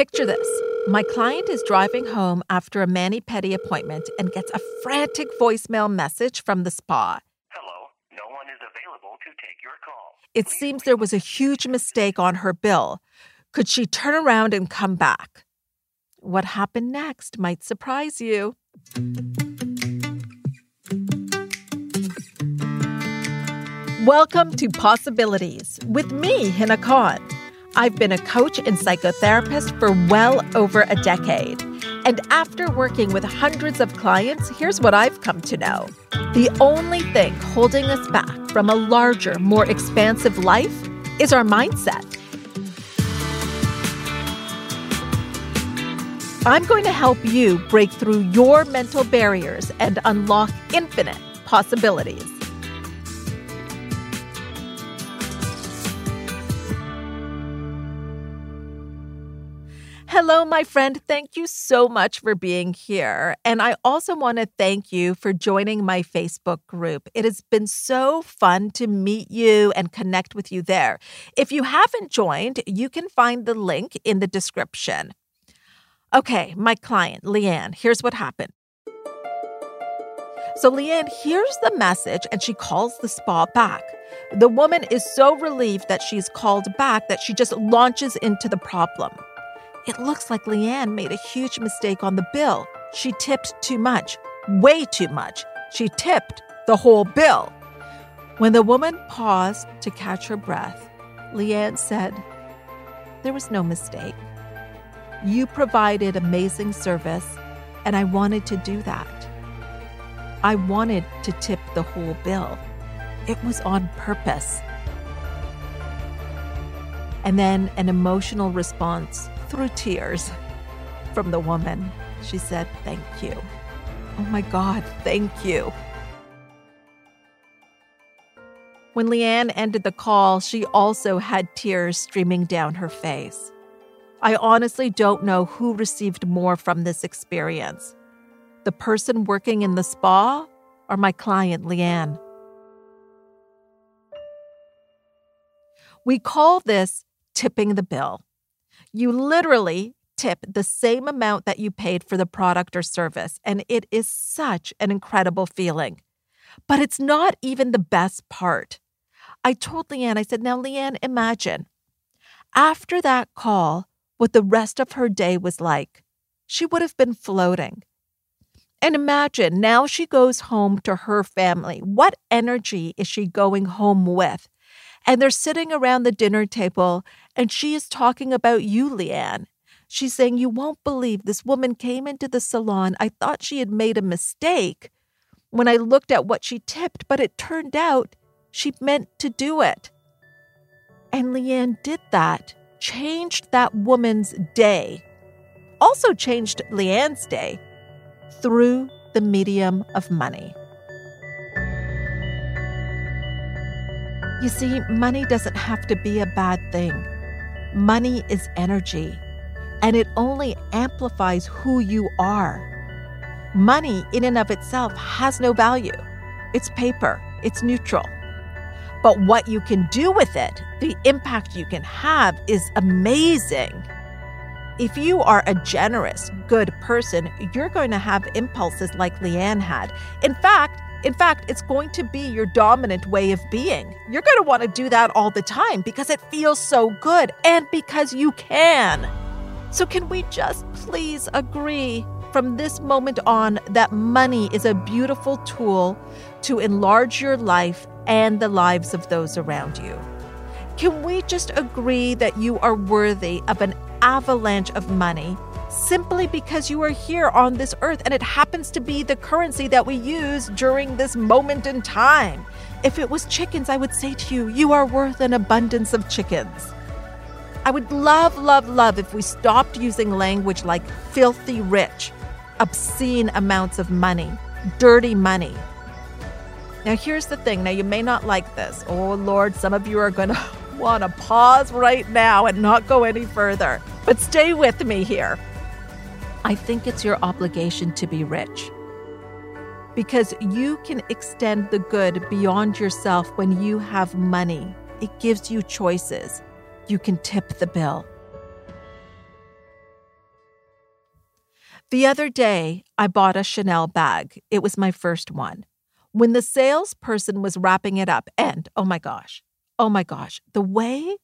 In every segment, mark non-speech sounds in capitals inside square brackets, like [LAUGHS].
Picture this. My client is driving home after a mani pedi appointment and gets a frantic voicemail message from the spa. Hello, no one is available to take your call. It seems there was a huge mistake on her bill. Could she turn around and come back? What happened next might surprise you. Welcome to Possibilities with me, Hina Khan. I've been a coach and psychotherapist for well over a decade. And after working with hundreds of clients, here's what I've come to know. The only thing holding us back from a larger, more expansive life is our mindset. I'm going to help you break through your mental barriers and unlock infinite possibilities. Hello, my friend. Thank you so much for being here. And I also want to thank you for joining my Facebook group. It has been so fun to meet you and connect with you there. If you haven't joined, you can find the link in the description. Okay, my client, Leanne, here's what happened. So Leanne hears the message and she calls the spa back. The woman is so relieved that she's called back that she just launches into the problem. It looks like Leanne made a huge mistake on the bill. She tipped too much, way too much. She tipped the whole bill. When the woman paused to catch her breath, Leanne said, There was no mistake. You provided amazing service, and I wanted to do that. I wanted to tip the whole bill. It was on purpose. And then an emotional response through tears from the woman. She said, Thank you. Oh my God, thank you. When Leanne ended the call, she also had tears streaming down her face. I honestly don't know who received more from this experience the person working in the spa or my client, Leanne. We call this tipping the bill. You literally tip the same amount that you paid for the product or service, and it is such an incredible feeling. But it's not even the best part. I told Leanne, I said, Now, Leanne, imagine after that call, what the rest of her day was like. She would have been floating. And imagine now she goes home to her family. What energy is she going home with? And they're sitting around the dinner table, and she is talking about you, Leanne. She's saying, You won't believe this woman came into the salon. I thought she had made a mistake when I looked at what she tipped, but it turned out she meant to do it. And Leanne did that changed that woman's day, also changed Leanne's day through the medium of money. You see, money doesn't have to be a bad thing. Money is energy, and it only amplifies who you are. Money, in and of itself, has no value. It's paper, it's neutral. But what you can do with it, the impact you can have, is amazing. If you are a generous, good person, you're going to have impulses like Leanne had. In fact, in fact, it's going to be your dominant way of being. You're going to want to do that all the time because it feels so good and because you can. So, can we just please agree from this moment on that money is a beautiful tool to enlarge your life and the lives of those around you. Can we just agree that you are worthy of an avalanche of money simply because you are here on this earth and it happens to be the currency that we use during this moment in time? If it was chickens, I would say to you, you are worth an abundance of chickens. I would love, love, love if we stopped using language like filthy rich, obscene amounts of money, dirty money, now, here's the thing. Now, you may not like this. Oh, Lord, some of you are going [LAUGHS] to want to pause right now and not go any further. But stay with me here. I think it's your obligation to be rich because you can extend the good beyond yourself when you have money. It gives you choices. You can tip the bill. The other day, I bought a Chanel bag. It was my first one. When the salesperson was wrapping it up, and oh my gosh, oh my gosh, the way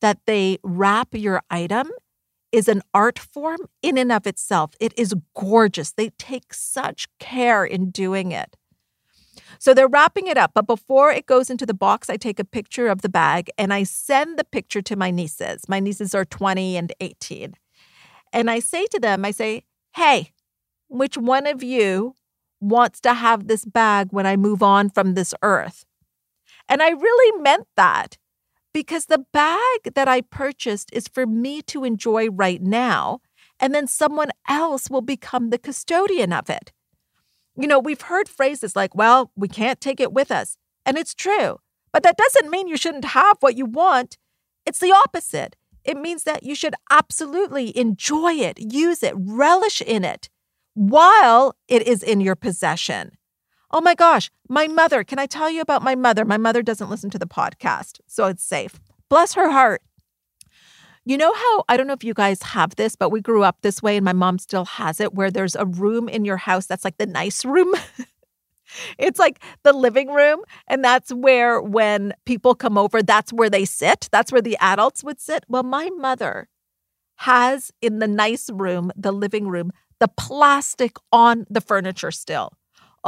that they wrap your item is an art form in and of itself. It is gorgeous. They take such care in doing it. So they're wrapping it up, but before it goes into the box, I take a picture of the bag and I send the picture to my nieces. My nieces are 20 and 18. And I say to them, I say, hey, which one of you wants to have this bag when I move on from this earth? And I really meant that because the bag that I purchased is for me to enjoy right now, and then someone else will become the custodian of it. You know, we've heard phrases like, well, we can't take it with us. And it's true. But that doesn't mean you shouldn't have what you want. It's the opposite. It means that you should absolutely enjoy it, use it, relish in it while it is in your possession. Oh my gosh, my mother. Can I tell you about my mother? My mother doesn't listen to the podcast, so it's safe. Bless her heart. You know how, I don't know if you guys have this, but we grew up this way and my mom still has it where there's a room in your house that's like the nice room. [LAUGHS] it's like the living room. And that's where, when people come over, that's where they sit. That's where the adults would sit. Well, my mother has in the nice room, the living room, the plastic on the furniture still.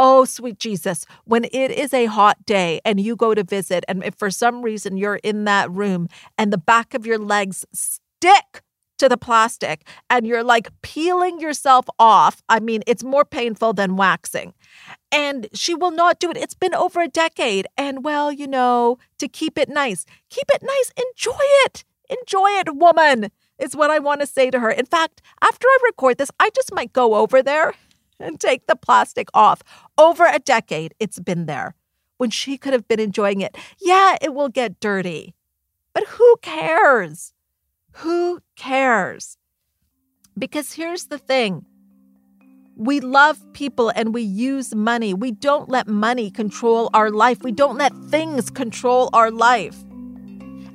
Oh, sweet Jesus, when it is a hot day and you go to visit, and if for some reason you're in that room and the back of your legs stick to the plastic and you're like peeling yourself off, I mean, it's more painful than waxing. And she will not do it. It's been over a decade. And well, you know, to keep it nice, keep it nice, enjoy it. Enjoy it, woman, is what I want to say to her. In fact, after I record this, I just might go over there and take the plastic off. Over a decade, it's been there when she could have been enjoying it. Yeah, it will get dirty, but who cares? Who cares? Because here's the thing we love people and we use money. We don't let money control our life, we don't let things control our life.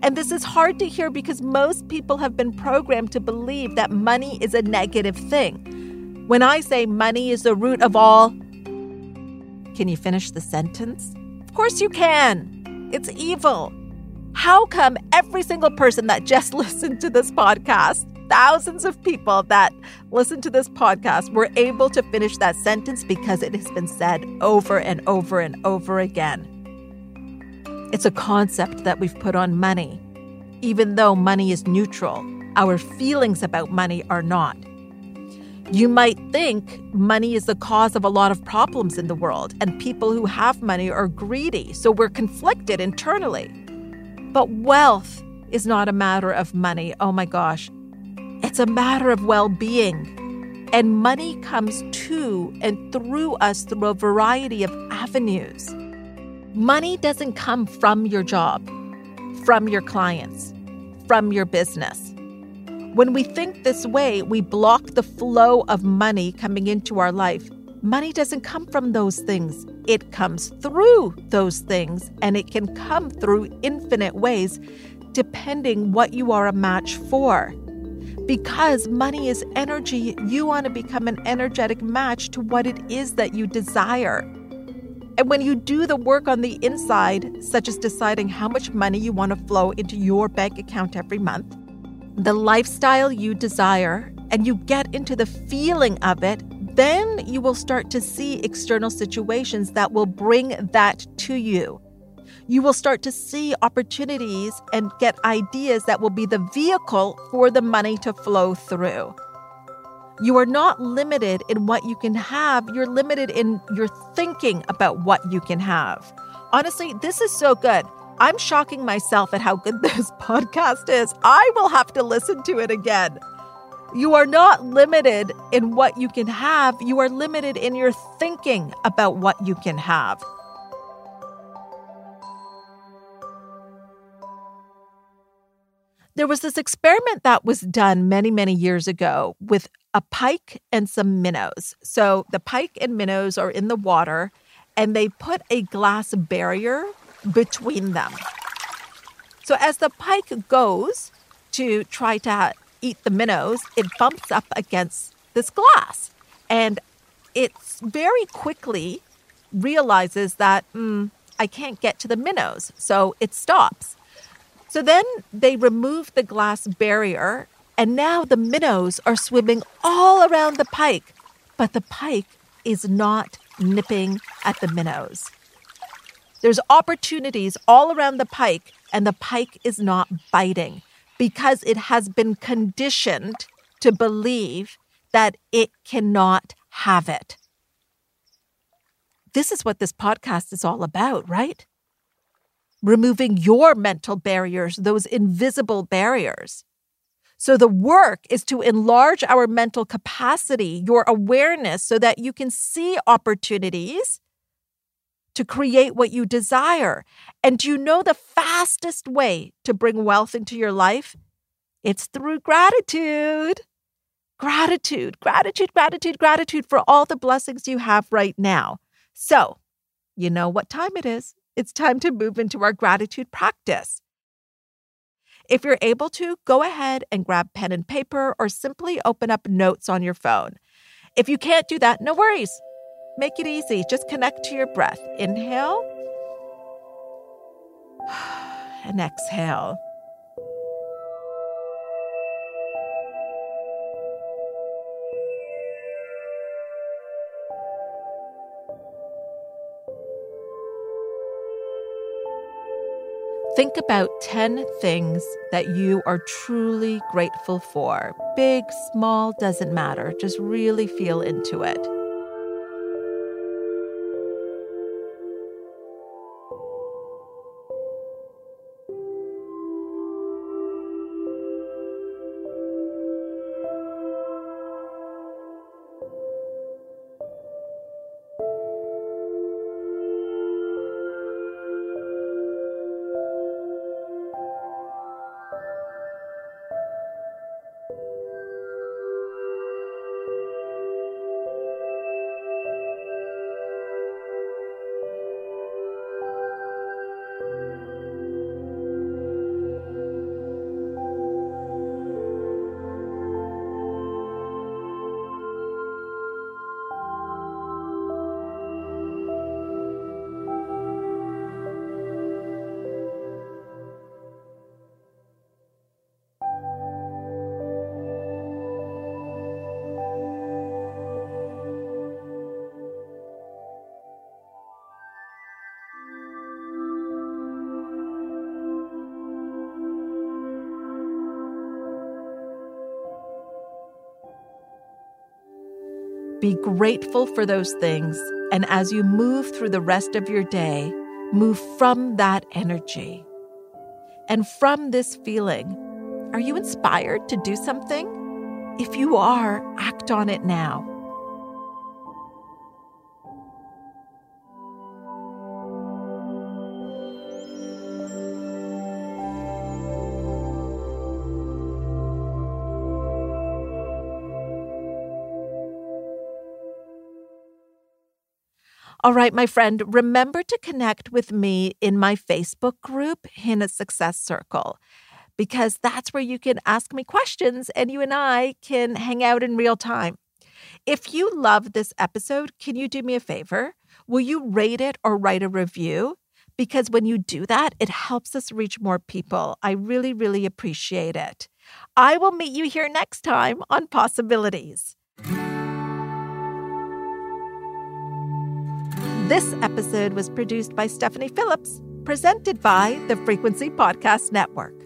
And this is hard to hear because most people have been programmed to believe that money is a negative thing. When I say money is the root of all, can you finish the sentence? Of course you can. It's evil. How come every single person that just [LAUGHS] listened to this podcast, thousands of people that listened to this podcast, were able to finish that sentence because it has been said over and over and over again? It's a concept that we've put on money. Even though money is neutral, our feelings about money are not. You might think money is the cause of a lot of problems in the world, and people who have money are greedy, so we're conflicted internally. But wealth is not a matter of money. Oh my gosh. It's a matter of well being. And money comes to and through us through a variety of avenues. Money doesn't come from your job, from your clients, from your business. When we think this way, we block the flow of money coming into our life. Money doesn't come from those things, it comes through those things, and it can come through infinite ways depending what you are a match for. Because money is energy, you want to become an energetic match to what it is that you desire. And when you do the work on the inside, such as deciding how much money you want to flow into your bank account every month, the lifestyle you desire and you get into the feeling of it, then you will start to see external situations that will bring that to you. You will start to see opportunities and get ideas that will be the vehicle for the money to flow through. You are not limited in what you can have, you're limited in your thinking about what you can have. Honestly, this is so good. I'm shocking myself at how good [LAUGHS] this podcast is. I will have to listen to it again. You are not limited in what you can have, you are limited in your thinking about what you can have. There was this experiment that was done many, many years ago with a pike and some minnows. So the pike and minnows are in the water, and they put a glass barrier between them. So as the pike goes to try to eat the minnows, it bumps up against this glass. And it very quickly realizes that mm, I can't get to the minnows, so it stops. So then they remove the glass barrier, and now the minnows are swimming all around the pike, but the pike is not nipping at the minnows. There's opportunities all around the pike, and the pike is not biting because it has been conditioned to believe that it cannot have it. This is what this podcast is all about, right? Removing your mental barriers, those invisible barriers. So, the work is to enlarge our mental capacity, your awareness, so that you can see opportunities to create what you desire. And do you know the fastest way to bring wealth into your life? It's through gratitude. Gratitude, gratitude, gratitude, gratitude for all the blessings you have right now. So, you know what time it is. It's time to move into our gratitude practice. If you're able to, go ahead and grab pen and paper or simply open up notes on your phone. If you can't do that, no worries. Make it easy. Just connect to your breath. Inhale [SIGHS] and exhale. Think about 10 things that you are truly grateful for. Big, small, doesn't matter. Just really feel into it. Be grateful for those things. And as you move through the rest of your day, move from that energy. And from this feeling, are you inspired to do something? If you are, act on it now. All right, my friend, remember to connect with me in my Facebook group, Hina Success Circle, because that's where you can ask me questions and you and I can hang out in real time. If you love this episode, can you do me a favor? Will you rate it or write a review? Because when you do that, it helps us reach more people. I really, really appreciate it. I will meet you here next time on Possibilities. This episode was produced by Stephanie Phillips, presented by the Frequency Podcast Network.